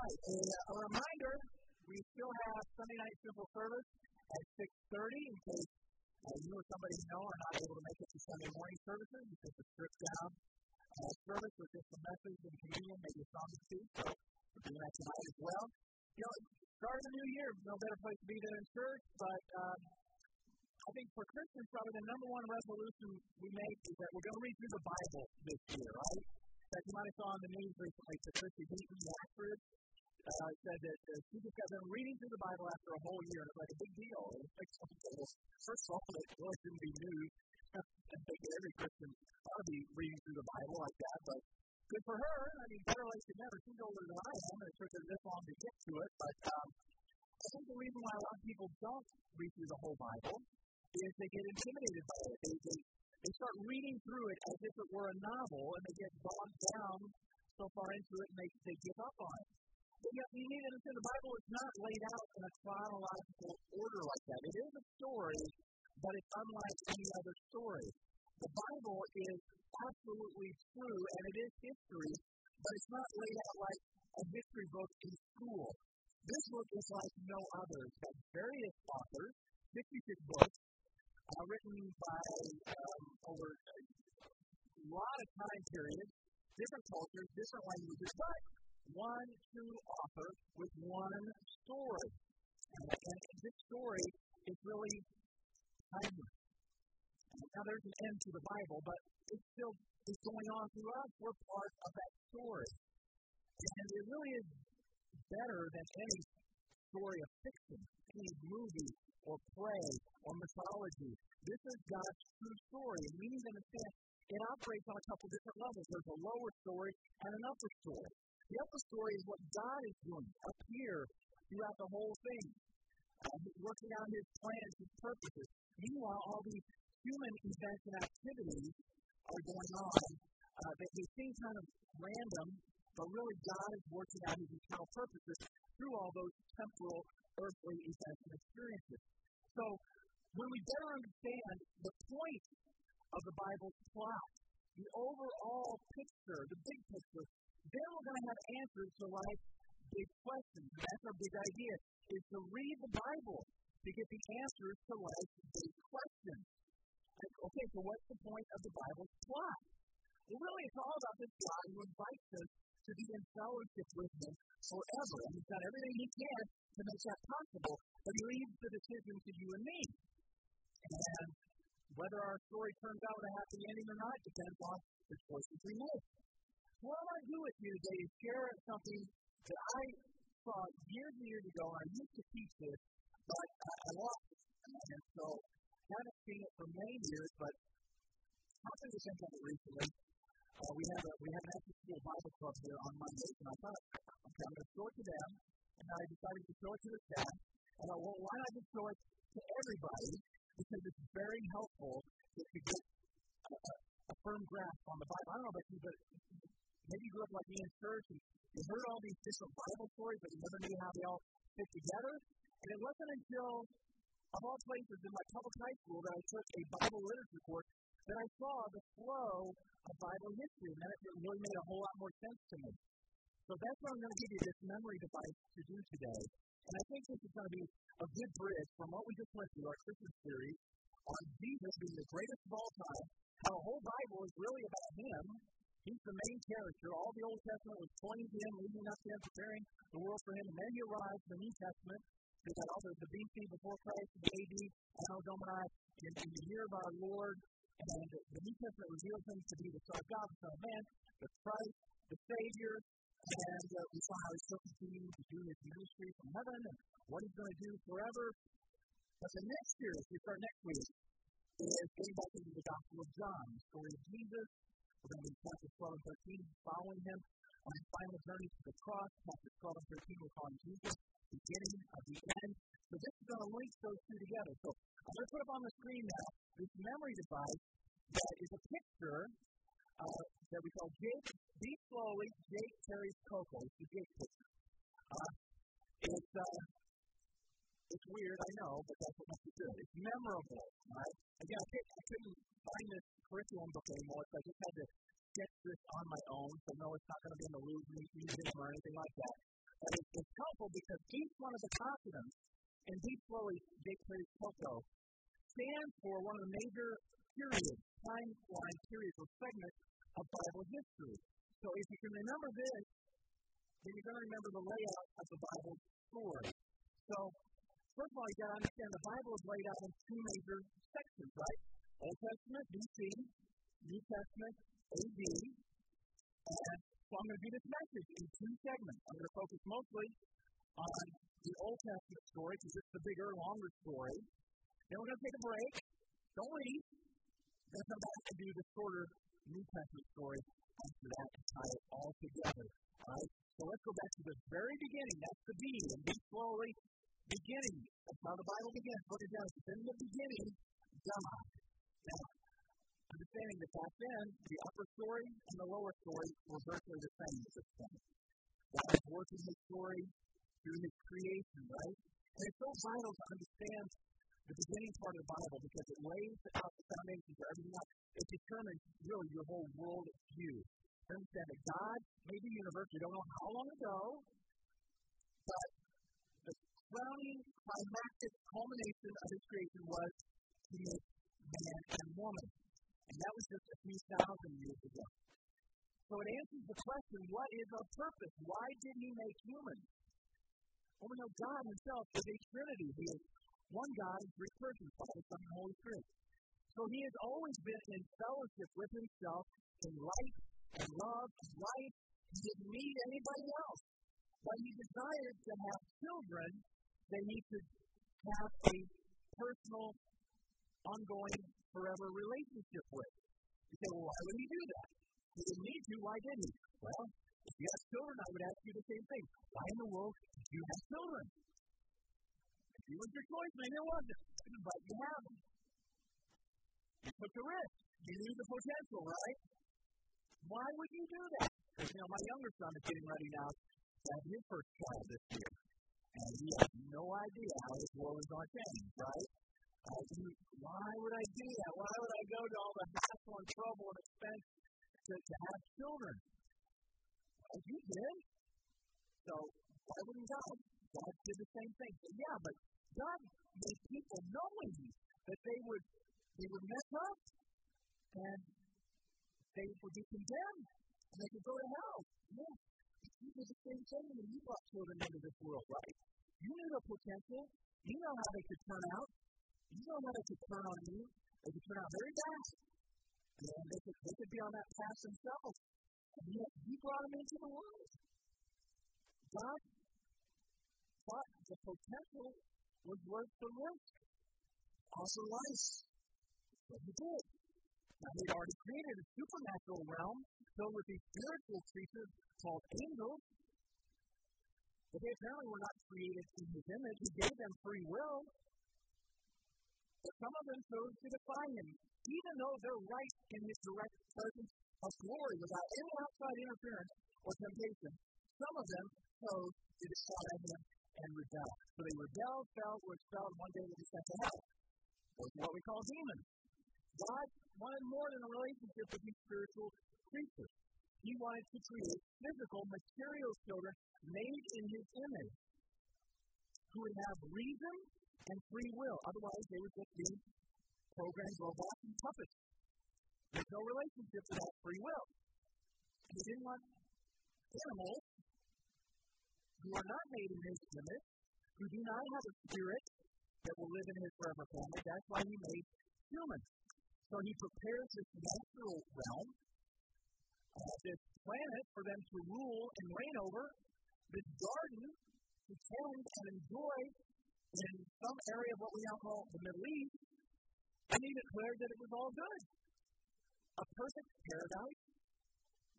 right. A, a reminder: we still have Sunday night simple service at 6:30 in case uh, you or somebody you know are not able to make it to Sunday morning services. Because it's stripped down uh, service with just a message and communion, maybe a song or two. So we're doing that tonight as well. You know, start of the new year, no better place to be than in church, but. Um, I think for Christians, probably the number one resolution we make is that we're going to read through the Bible this year, right? That you might have saw on the news recently, the Christy the actress, uh, said that uh, she just got done reading through the Bible after a whole year, and it's like a big deal. It's like first of all, it really shouldn't be news. I think every Christian ought to be reading through the Bible like that, but good for her. I mean, better late than never. She's older than I am, and it took her this long to get to it. But um, I think the reason why a lot of people don't read through the whole Bible is they get intimidated by it. They, they, they start reading through it as if it were a novel, and they get bogged down so far into it, and they, they give up on it. Yet, you need to understand the Bible is not laid out in a chronological order like that. It is a story, but it's unlike any other story. The Bible is absolutely true, and it is history, but it's not laid out like a history book in school. This book is like no other. It's got various authors, 66 books, uh, written by um, over a lot of time periods, different cultures, different languages, but one true author with one story. And, this story is really timeless. Now, there's an end to the Bible, but it still is going on through us. We're part of that story. And it really is better than any story of fiction, any movie or play or mythology. This is God's true story. And we need to understand it operates on a couple different levels. There's a lower story and an upper story. The upper story is what God is doing up here throughout the whole thing, uh, working out His plans, His purposes. Meanwhile, all these human events and activities are going on uh, that they seem kind of random, but really God is working out His eternal purposes through all those temporal, earthly events and experiences. So, when we better understand the point of the Bible's plot, the overall picture, the big picture, then we're going to have answers to life's big questions. That's our big idea, is to read the Bible to get the answers to life's big questions. Like, okay, so what's the point of the Bible's plot? Well, really, it's all about this God who invites us to be in fellowship with Him forever. And He's done everything He can to make that possible, but He leaves the decision to you and me. And whether our story turns out with a happy ending or not depends on the choices we make. What I want to do with you today is share something that I saw years and years ago, and I used to teach this, but I, I lost it. And so I haven't seen it for many years, but happened to think of it recently. Uh, we have a we have an after school Bible club here on Mondays, and I thought, okay, I'm going to show it to them, and I decided to show it to the staff. And I thought, well, why not just show it to everybody? Because it's very helpful to, to get a, a, a firm grasp on the Bible. I don't know about you, but maybe you grew up like me in church and you heard all these different Bible stories, but you never knew how they all fit together. And it wasn't until, of all places, in my public high school that I took a Bible literature course that I saw the flow of Bible history. And that really made a whole lot more sense to me. So that's what I'm going to give you this memory device to do today. And I think this is going to be a good bridge from what we just went through, our Christmas series, on Jesus being the greatest of all time, how the whole Bible is really about Him, He's the main character. All the Old Testament was pointing to him, leading up to him, preparing the world for him. And then he arrives the New Testament. We've got all the, the BC before Christ, the AD, Anno Domini, in, the year of our Lord. And the New Testament reveals him to be the Son of God, the Son of Man, the Christ, the Savior. And uh, we saw how he's still continuing to do his ministry from heaven and what he's going to do forever. But the next series, we start next week, is getting back into the Gospel of John, the story of Jesus, we're be chapters 12 and 13, following him on his final journey to the cross. Chapters 12 and 13, we're calling Jesus, beginning of the end. So this is going to link those two together. So I'm going to put up on the screen now this memory device that is a picture uh, that we call Jake, Beat Slowly, Jake Carries Coco. It's the Jake picture. Uh, it's, uh, it's weird, I know, but that's what makes it good. It's memorable, right? Again, I couldn't, I couldn't find this curriculum book anymore, so I just had to sketch this on my own. So no, it's not going to be in the Louvre Museum or anything like that. And it's, it's helpful because each one of the consonants in Deep Slowly Dictated Coco stands for one of the major periods, timeline periods or segments of Bible history. So if you can remember this, then you're going to remember the layout of the Bible story. So, first of all, you've got to understand the Bible is laid out in two major sections, right? Old Testament, BC, New Testament, AD. And so I'm going to do this message in two segments. I'm going to focus mostly on the Old Testament story because it's the bigger, longer story. Then we're going to take a break. Don't leave. Then come back and do the shorter New Testament story after that to tie it all together. All right? So let's go back to the very beginning. That's the B, and be slowly beginning. That's how the Bible begins. Look at. It's in the beginning, God. Now, understanding that back then, the upper story and the lower story were virtually the same at this point. God is working his story through his creation, right? And it's so vital to understand the beginning part of the Bible because it lays out the foundation for everything else. It determines really your whole world view. Understand that God made the universe, we don't know how long ago, but crowning climactic culmination of his creation was to make man and woman. And that was just a few thousand years ago. So it answers the question what is our purpose? Why did he make humans? Well, we know God himself is a Trinity. He is one God in three persons, Father, Son, and Holy Spirit. So he has always been in fellowship with himself in life and love and life. He didn't need anybody else. But he desired to have children that he could have a personal, ongoing, forever relationship with. You say, well, why would he do that? He didn't need to. Why didn't he? Well, if you have children, I would ask you the same thing. Why in the world do you have children? It was your choice, maybe it wasn't. But you have them. You took the risk. You knew the potential, right? Why would you do that? Because, you know, my younger son is getting ready now to have his first child this year. And he has no idea how this world is going to change, right? Uh, he, why would I do that? Why would I go to all the hassle and trouble and expense to, to have children? Well, you did. So why wouldn't God? God did the same thing. So, yeah, but God made people knowing that they would they would mess up and they would be condemned and they could go to hell. Yeah. Thing when you brought children into this world, right? You knew the potential. You know how they could turn out. You know how they could turn on you. They could turn out very bad. And they could, they could be on that path themselves. And yet you brought them into the world. God thought the potential was worth the risk. Also life. But he did. Now, he'd already created a supernatural realm filled with these spiritual creatures called angels. But they apparently were not created in his image. He gave them free will. But some of them chose to defy him, even though they're right in his direct presence of glory without any outside interference or temptation. Some of them chose to defy him and rebel. So they rebelled, fell, were expelled, one day they were sent to hell. Those are what we call demons. God wanted more than a relationship with these spiritual creatures. He wanted to create physical, material children made in his image who would have reason and free will. Otherwise, they would just be programmed robots and puppets. There's no relationship without free will. He didn't want animals who are not made in his image, who do not have a spirit that will live in his forever family. That's why he made humans. So he prepares this natural realm, this planet for them to rule and reign over, this garden to tend and enjoy in some area of what we now call the Middle East, and he declared that it was all good. A perfect paradise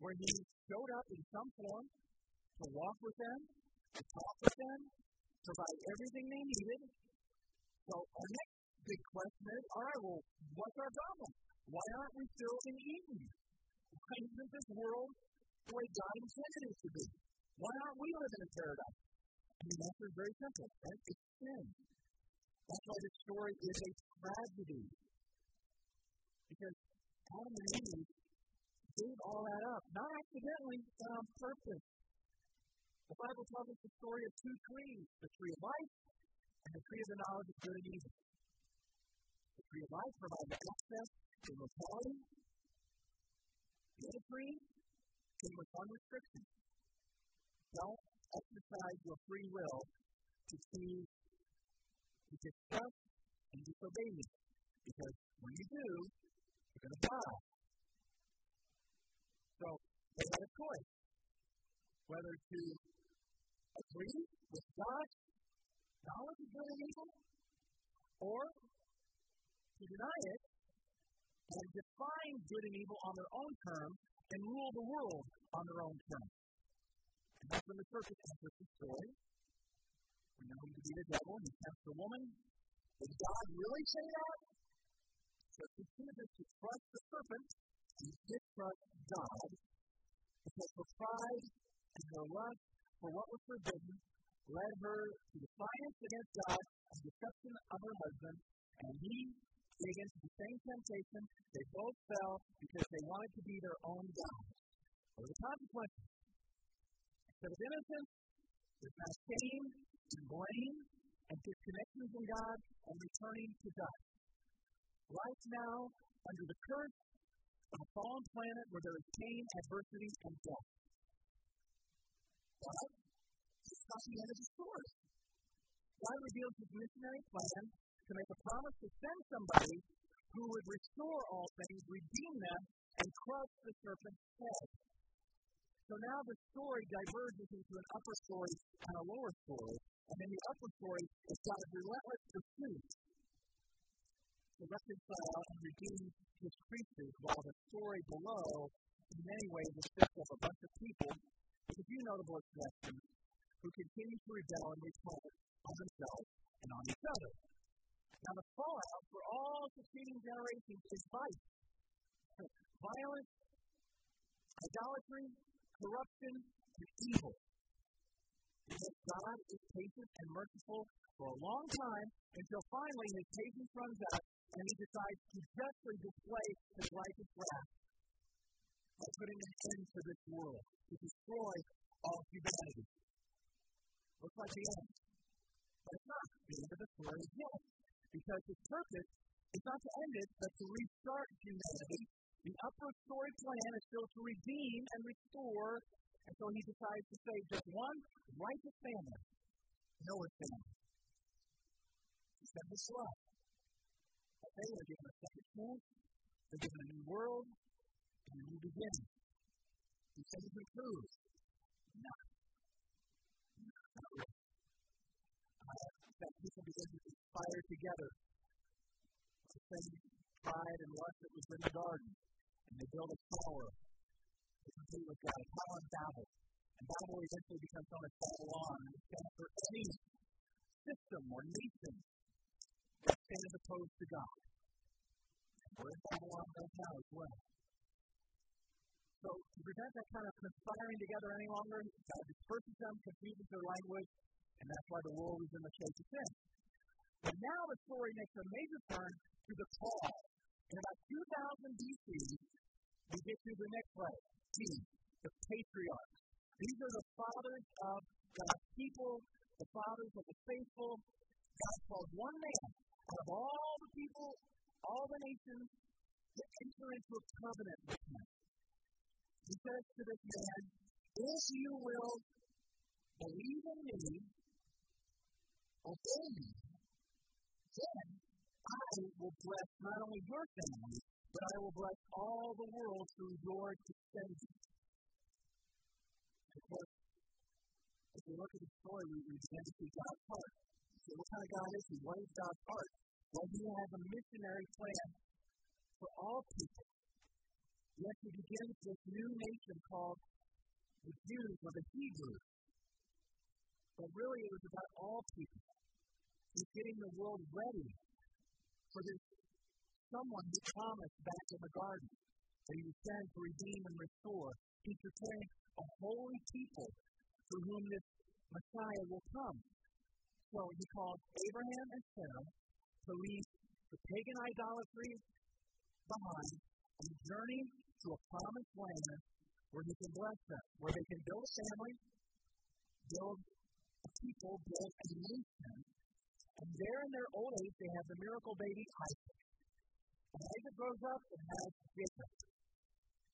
where he showed up in some form to walk with them, to talk with them, provide everything they needed. So our next big question is, all right, well, what's our problem? Why aren't we still in Eden? Why isn't this world the way God intended it to be? Why aren't we living in paradise? And the answer is very simple, right? It's sin. That's why this story is a tragedy. Because Adam and Eve gave all that up, not accidentally, but on purpose. The Bible tells us the story of two trees the tree of life and the tree of the knowledge of good and evil. The tree of life provides access to immortality. Other tree came with one restriction don't exercise your free will to choose to distrust and disobey me. Because when you do, you're going to die. So they had a choice whether to agree with God's knowledge of good and evil or to deny it and define good and evil on their own terms and rule the world on their own terms. And that's when the serpent enters the story. We know him to be the devil, and he tempts the woman. Did God really say that? So she chooses to trust the serpent and distrust God because her pride and her lust for what was forbidden led her to defiance against God and deception of her husband, and he gave into the same temptation. They both fell because they wanted to be their own God. What are the consequences? Instead of innocence, there's now shame and blame and disconnection from God and returning to God. Right now, under the curse of a fallen planet where there is pain, adversity, and death. But it's not the end of the story. God reveals his missionary plan to make a promise to send somebody who would restore all things, redeem them, and crush the serpent's head. So now the story diverges into an upper story and a lower story. And in the upper story, it's got a relentless pursuit to reconcile and redeem his creatures, while the story below, in many ways, is just of a bunch of people with a few notable exceptions who continue to rebel and repent on themselves and on each other. Now, the fallout for all succeeding generations is vice, violence, idolatry, corruption, and evil. Because God is patient and merciful for a long time until finally his patience runs out and he decides to justly display his righteous wrath by putting an end to this world, to destroy all humanity. Looks like the end. But it's not the end of the story yet. Because his purpose is not to end it, but to restart humanity. The upper story plan is still to redeem and restore, and so he decides to save just one righteous family, Noah's family. He sent his love. But they were given a second chance, they're given a new world, and a new beginning. He said prove, no, not. Uh, that people begin to conspire together to same pride and lust that was in the garden. And they build a tower to compete with God, a tower Babel. And Babel eventually becomes known as Babylon. And it stands for any system or nation that stands opposed to God. And we're in Babylon right now as well. So to prevent that kind of conspiring together any longer, God disperses them, confuses their language, and that's why the world is in the shape it's in. But now the story makes a major turn to the fall. In about 2000 BC, we get to the next T, the patriarchs. These are the fathers of God's people, the fathers of the faithful. God calls one man out of all the people, all the nations, to enter into a covenant with him. He says to this man, If you will believe in me, obey me, then I will bless not only your family, but I will bless all the world through your descendants. Of course, if we look at the story, we, begin to see God's heart. So, what kind of God is He? What is God's heart? Well, He has a missionary plan for all people. Yet He begins this new nation called the Jews or the Hebrews. But really, it was about all people. He's getting the world ready for this someone who promised back in the garden that he would send to redeem and restore. He's preparing a holy people through whom this Messiah will come. So he calls Abraham and Sarah to leave the pagan idolatry behind and journey to a promised land where he can bless them, where they can build a family, build people, build a nation. And there in their old age, they have the miracle baby Isaac. And Isaac grows up and has Jacob.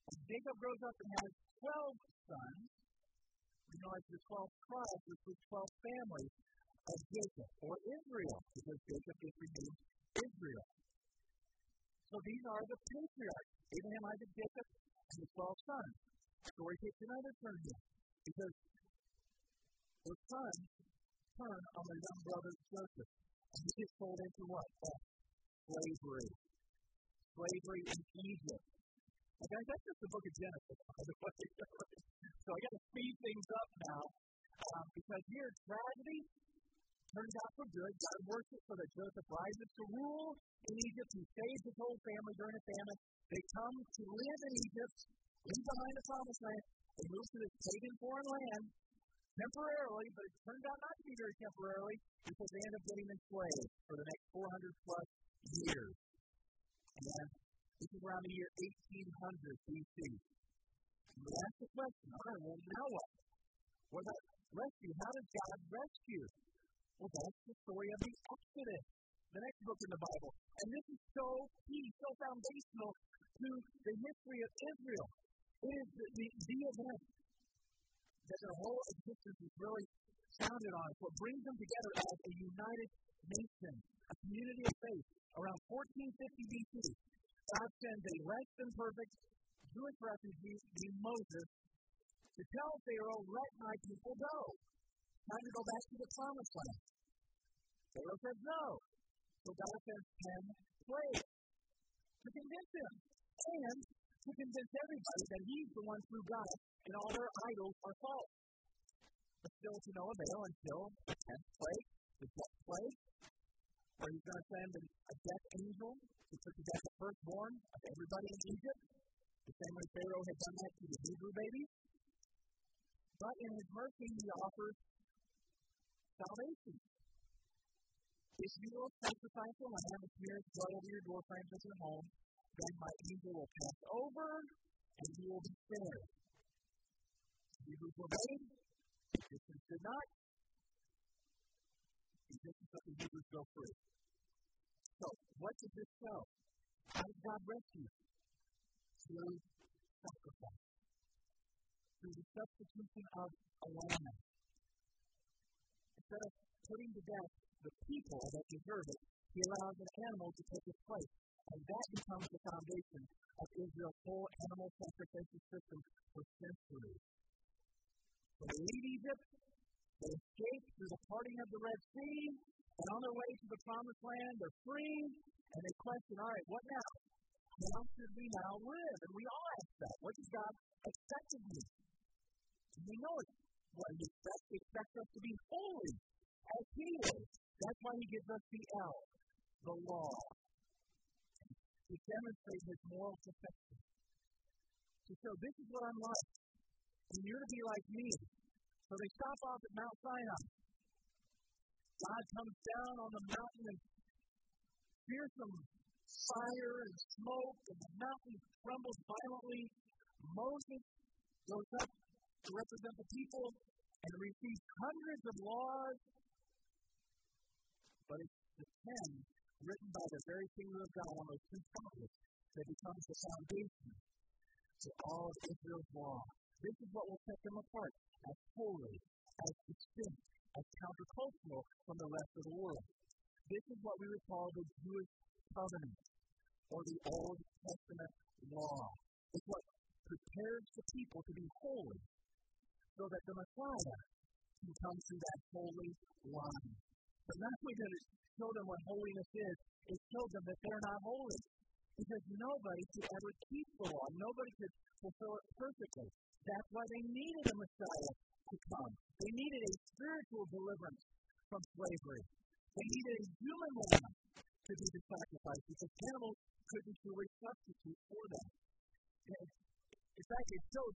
And Jacob grows up and has 12 sons. You know, as the 12 tribes, which was 12 families of Jacob, or Israel, because Jacob is renamed Israel. So these are the patriarchs Abraham, Isaac, Jacob, and the 12 sons. The story takes another turn here, because the sons turn on their young brother Joseph. And he gets sold into what? Oh, slavery. Slavery in Egypt. Okay, that's just the book of Genesis, by the way. so I got to speed things up now um, because here tragedy turns out for good. God works it so that Joseph rises to rule in Egypt. He saves his whole family during a famine. They come to live in Egypt, leave behind the promised land. They move to this pagan foreign land temporarily, but it turns out not to be very temporarily because they end up getting enslaved for the next 400 plus years. And this is around the year 1800 BC. We ask the question, all right, well, now what? What about rescue? How does God rescue? Well, that's the story of the Exodus, the next book in the Bible. And this is so key, so foundational to the history of Israel. It is the, the, the event that their whole existence is really founded on. It's what brings them together as a united nation, a community of faith. Around 1450 BC, God sends a less than perfect Jewish refugee named Moses to tell Pharaoh, let my people go. Time to go back to the promised land. Pharaoh says no. So God sends ten slaves to convince him and to convince everybody that he's the one through God and all their idols are false. But still to no avail until the tenth plague, the death plague, where he's going to send a death angel to put to death the firstborn of everybody in Egypt, the same way Pharaoh had done that to the Hebrew babies. But in his mercy, he offers salvation. If you will sacrifice a lamb and smear its blood over your doorframes of your home, then my angel will pass over and you will be spared. Hebrews obeyed, Egyptians did not. Egyptians let the Hebrews go free. So, what does this show? How did God rescue? Through sacrifice. Through the substitution of a lamb. Instead of putting to death the people that deserve it, he allows an animal to take its place. And that becomes the foundation of Israel's whole animal sacrificial system for centuries. They leave Egypt, they escape through the parting of the Red Sea, and on their way to the promised land, they're free, and they question, all right, what now? How should we now live? And we all ask that. What does God expect of me? And we know it. What He expects, He expects us to be holy as He is. That's why He gives us the L, the law, to demonstrate His moral perfection. To show this is what I'm like and you're to be like me. So they stop off at Mount Sinai. God comes down on the mountain and fearsome fire and smoke, and the mountain trembles violently. Moses goes up to represent the people and receives hundreds of laws, but it's the ten written by the very finger of God on those two tablets that becomes the foundation to all of Israel's law. This is what will set them apart as holy, as distinct, as countercultural from the rest of the world. This is what we would call the Jewish covenant or the Old Testament law. It's what prepares the people to be holy so that the Messiah can come through that holy line. But not only did it show them what holiness is, it showed them that they're not holy. Because nobody could ever keep the law. Nobody could fulfill it perfectly. That's why they needed a Messiah to come. They needed a spiritual deliverance from slavery. They needed a human lamb to be the sacrifice because animals couldn't truly substitute for them. In fact, it shows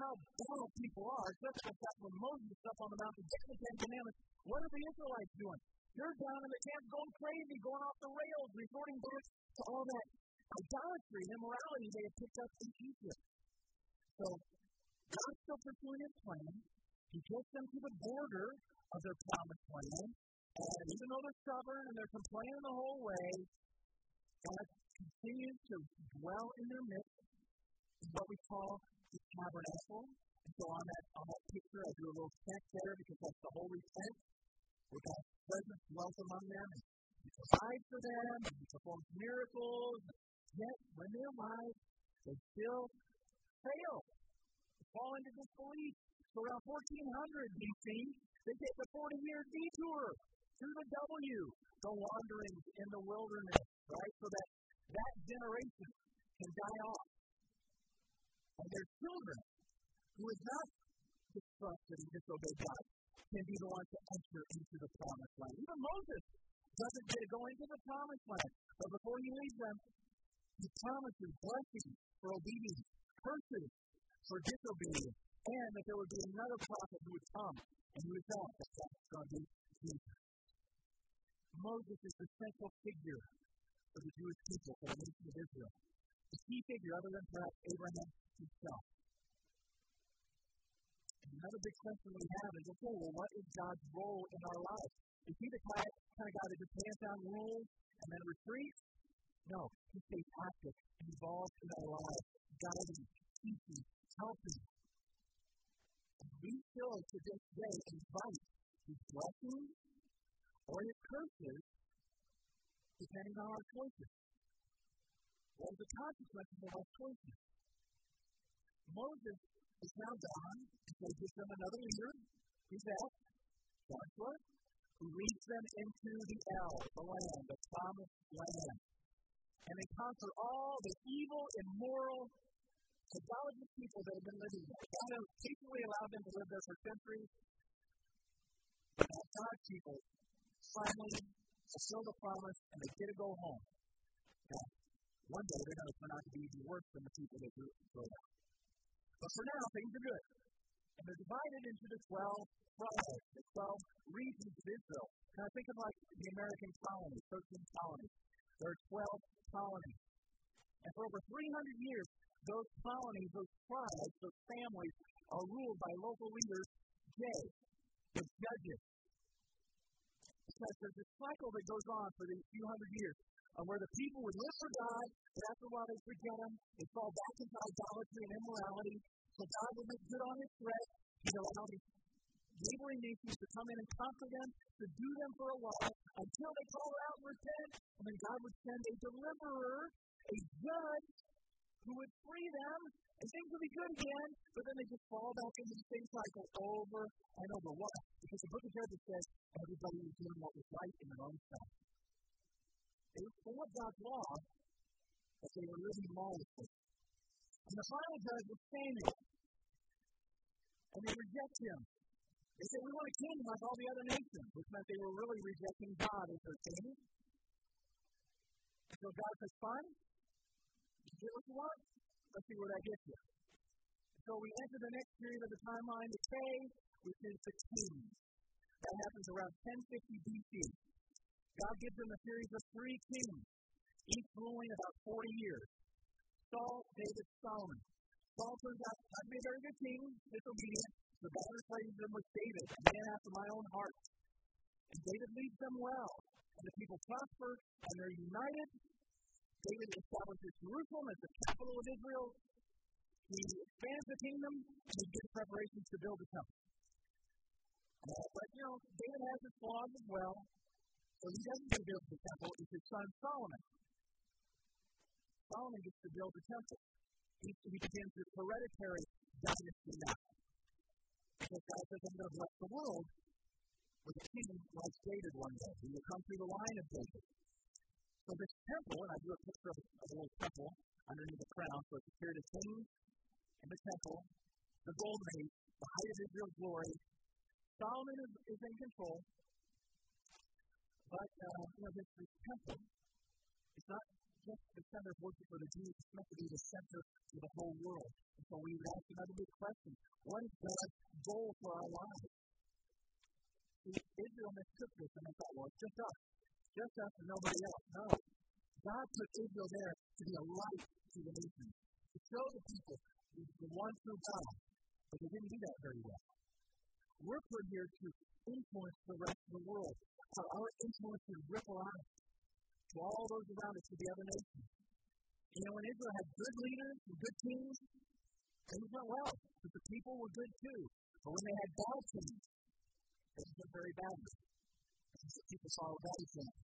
how bad people are. Just like that when Moses up on the mountain getting the Ten Commandments, what are the Israelites doing? They're down in the camp going crazy, going off the rails, resorting back to all that idolatry and immorality they had picked up in Egypt. So God's still pursuing his plan. He gets them to the border of their promised land, and even though they're stubborn and they're complaining the whole way, God continues to dwell in their midst what we call the tabernacle. And so on that on that picture, I do a little tent there because that's the holy tent where God's presence dwells among them. He provides for them, he performs miracles. Yet when they arrive, they still fail. They fall into disbelief. So around 1400 BC, they take a 40 year detour through the W, the wanderings in the wilderness, right? So that that generation can die off. And their children, who is not distrusted and disobeyed God, can be the ones to enter into the promised land. Even Moses doesn't get to go into the promised land. But before he leaves them, he promises blessings for obedience, curses for disobedience, and that there would be another prophet who would come and who would tell that that's going to be Jesus. Moses is the central figure for the Jewish people, for the nation of Israel. The key figure, other than perhaps Abraham himself. Another big question we have is okay, well, what is God's role in our lives? Is he the kind of guy that just hands down rules and then retreats? No, he stays active, involved in our lives, guiding, teaching, helping. We still, to this day, invite his blessings or his curses depending on our choices. What are the consequences of our choices? Moses is now gone, and so gives them another leader. Who's that? Joshua, who leads them into the El, the land, the promised land. And they conquer all the evil, immoral, idolatrous people that have been living there. God has patiently allowed them to live there for centuries. God's people finally fulfill the promise and they get to go home. Now, one day they're going to turn out to be even worse than the people that go there. But for now, things are good. And they're divided into the 12 tribes, the 12 regions of Israel. Now think of like the American colonies, 13 colonies. There are 12 colonies. And for over 300 years, those colonies, those tribes, those families are ruled by local leaders, Jay, the judges, because there's this cycle that goes on for these few hundred years uh, where the people would live for God, but after a while they forget Him, they fall back into idolatry and immorality. So God would make good on His threat. He'd allow these neighboring nations to come in and conquer them, to do them for a while, until they call out and repent, and then God would send a deliverer, a judge, who would free them, and things would be good again, but then they just fall back into the same cycle over and over. Why? Because the book of Judges says everybody was doing what was right in their own sight. They of God's law, but they were living lawlessly. And the final judge was Samuel. And they reject him. They say, We want a king like all the other nations, which meant they were really rejecting God as their king. So God says, Fine, get what you want. Let's see where that gets you. So we enter the next period of the timeline, the K, which is the kings. That happens around 1050 BC. God gives them a series of three kings, each ruling about 40 years. Saul, David, Solomon. Saul turns out not to be a very good king, disobedient, so God replaces him with David, a man after my own heart. And David leads them well, and the people prosper, and they're united, David establishes Jerusalem as the capital of Israel. He expands the kingdom and he gives preparations to build the temple. But, you know, David has his flaws as well. So he doesn't get to build the temple, it's his son Solomon. Solomon gets to build the temple. He, he begins his hereditary dynasty now. Because God says, I'm going to bless the world with a king like David one day. He will come through the line of David. So this temple, and I drew a picture of, a little temple underneath the crown, so it's a period of kings in the temple, the golden age, the height of Israel's glory. Solomon is, is in control, but uh, you know this, this temple is not just the center of worship for the Jews; it's meant to be the center for the whole world. And so we would ask another big question: What is God's goal for our lives? See, Israel mistook this, and they thought, well, it's just us just us and nobody else. No. God put Israel there to be a light to the nations, to show the people the one true God. But they didn't do that very well. we're put here to influence the rest of the world. Our, our influence should ripple out to all those around us, to the other nations. You know, when Israel had good leaders and good kings, things went well, but the people were good too. But when they had bad kings, things went very badly. The people saw a bad example.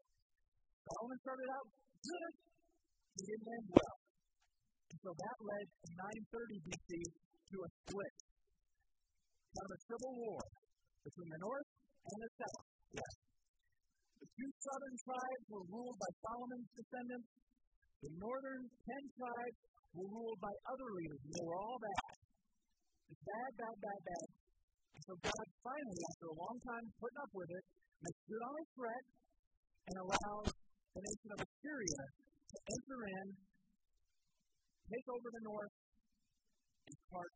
Solomon started out good, he didn't end well. And so that led in 930 BC to a split. Kind of a civil war between the north and the south. Yes. The two southern tribes were ruled by Solomon's descendants. The northern ten tribes were ruled by other leaders, and they were all bad. Bad, bad, bad, bad. And so God finally, after a long time putting up with it, makes on his threat and allows the nation of Assyria to enter in, take over the north, and cart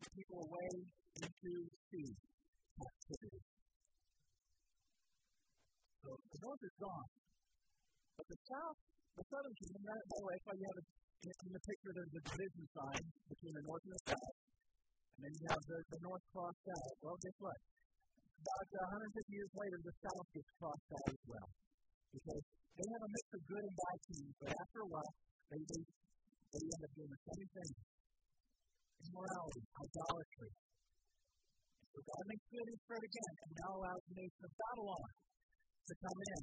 the people away into sea captivity. So the north is gone. But the south, the southern kingdom, by the way, that's why you have a, in, the picture there's a division sign between the north and the south. And then you have the, the north crossed out. Well, guess what? About uh, 150 years later, the south gets crossed out as well. Because they have a mix of good and bad teams, but after a while, they, they, they end up doing the same thing immorality, idolatry. So God makes good his spread again and now allows the nation of Babylon to come in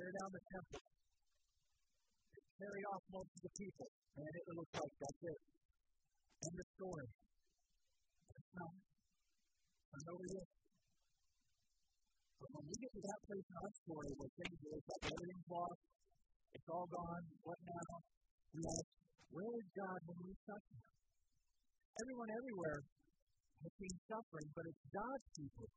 tear down the temple. They carry off most of the people. And it looks like that's it. End of story. Turn over here. But when we get to that place in our story where things are like everything's lost, it's all gone, what now? Ask, where is God when we suffer? Everyone everywhere has seen suffering, but it's God's people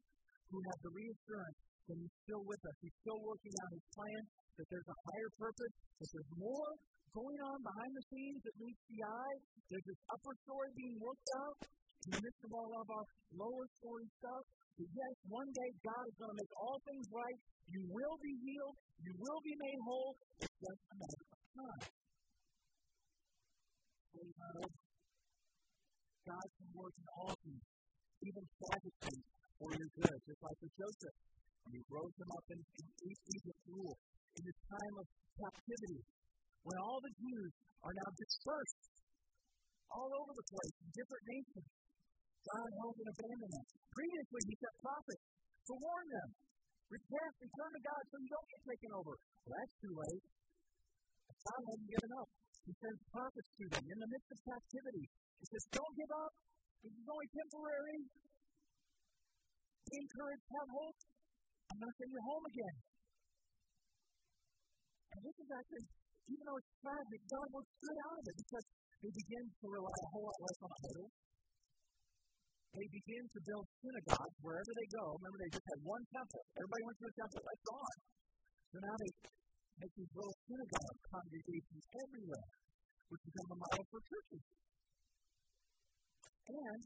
who have the reassurance that He's still with us. He's still working out His plan, that there's a higher purpose, that there's more going on behind the scenes that meets the eye. There's this upper story being worked out in the midst of all of our lower story stuff. But yes, one day God is going to make all things right. You will be healed. You will be made whole. It's just a matter of time. God can work in all things, even tragically, for your good, just like with Joseph. And he rose him up in, in Egypt's rule in this time of captivity, when all the Jews are now dispersed all over the place in different nations. God hasn't abandoned them. Previously, he sent prophets to warn them. Repent, return to God so you don't get taken over. Well, that's too late. God hasn't given up. He sends prophets to them in the midst of captivity. He says, Don't give up. This is only temporary. Be encouraged, have hope. I'm going to send you home again. And this is actually, even though it's tragic, God works good out of it because they begin to rely a whole lot less on idols they begin to build synagogues wherever they go. Remember, they just had one temple. Everybody went to the temple. That's gone. So now they these little synagogue congregations everywhere, which become a model for churches. And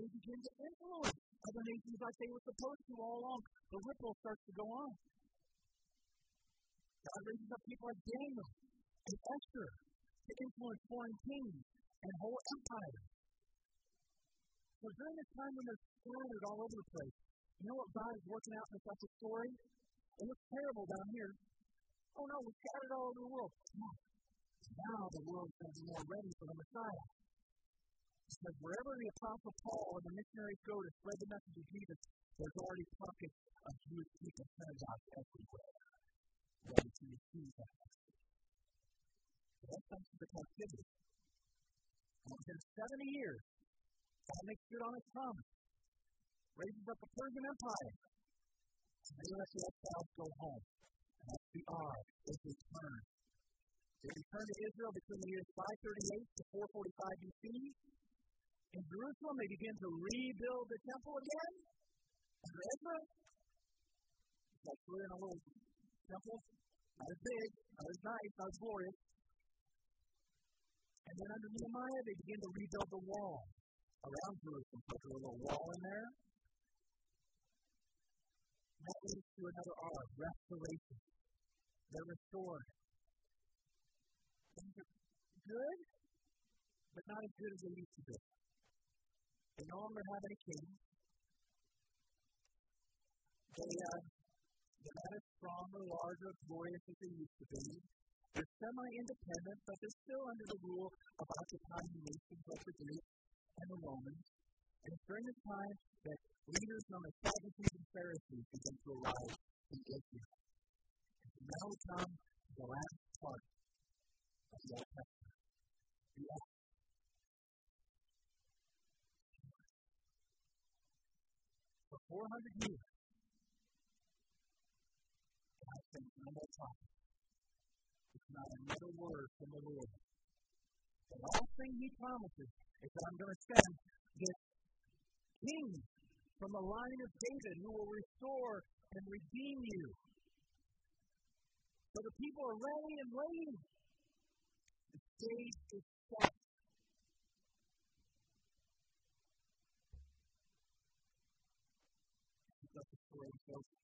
they begin to influence other nations like they were supposed to all along. The ripple starts to go on. God raises up people like Daniel and Esther to influence foreign kings and whole empires. So during this time when they're scattered all over the place, you know what God is working out in this story? It looks terrible down here. Oh no, we're scattered all over the world. No. Now the world is going to be more ready for the Messiah. Because wherever the Apostle Paul and the missionaries go to spread the message of Jesus, there's already pockets of Jewish people synagogues everywhere, ready to receive that message. So that's thanks to the captivity. And within 70 years, God makes good on his promise. Raises up a Persian Empire. And they let the exiles go home. That's the R. They return. They return to Israel between the years 538 to 445 BC. In Jerusalem, they begin to rebuild the temple again. Under Ezra, it's like we're in a little temple, not as big, not as nice, not as glorious. And then under Nehemiah, they begin to rebuild the wall around Jerusalem, put a little wall in there. That leads to another R, restoration. They're restored. Things are good, but not as good as they used to be. They no longer have any king. They, uh, they're not as strong or large or glorious as they used to be. They're semi-independent, but they're still under the rule of occupying nations like the Greeks and the Romans. And it's during this time that leaders known as Sadducees and Pharisees begin to arise in Israel. And now we come to the last part of the Old Testament. The For 400 years, God spends no more time. It's not another word from the Lord. The last thing He promises is that I'm going to send this king from the line of David who will restore and redeem you. So the people are ready and waiting. The stage is set. Let the story go.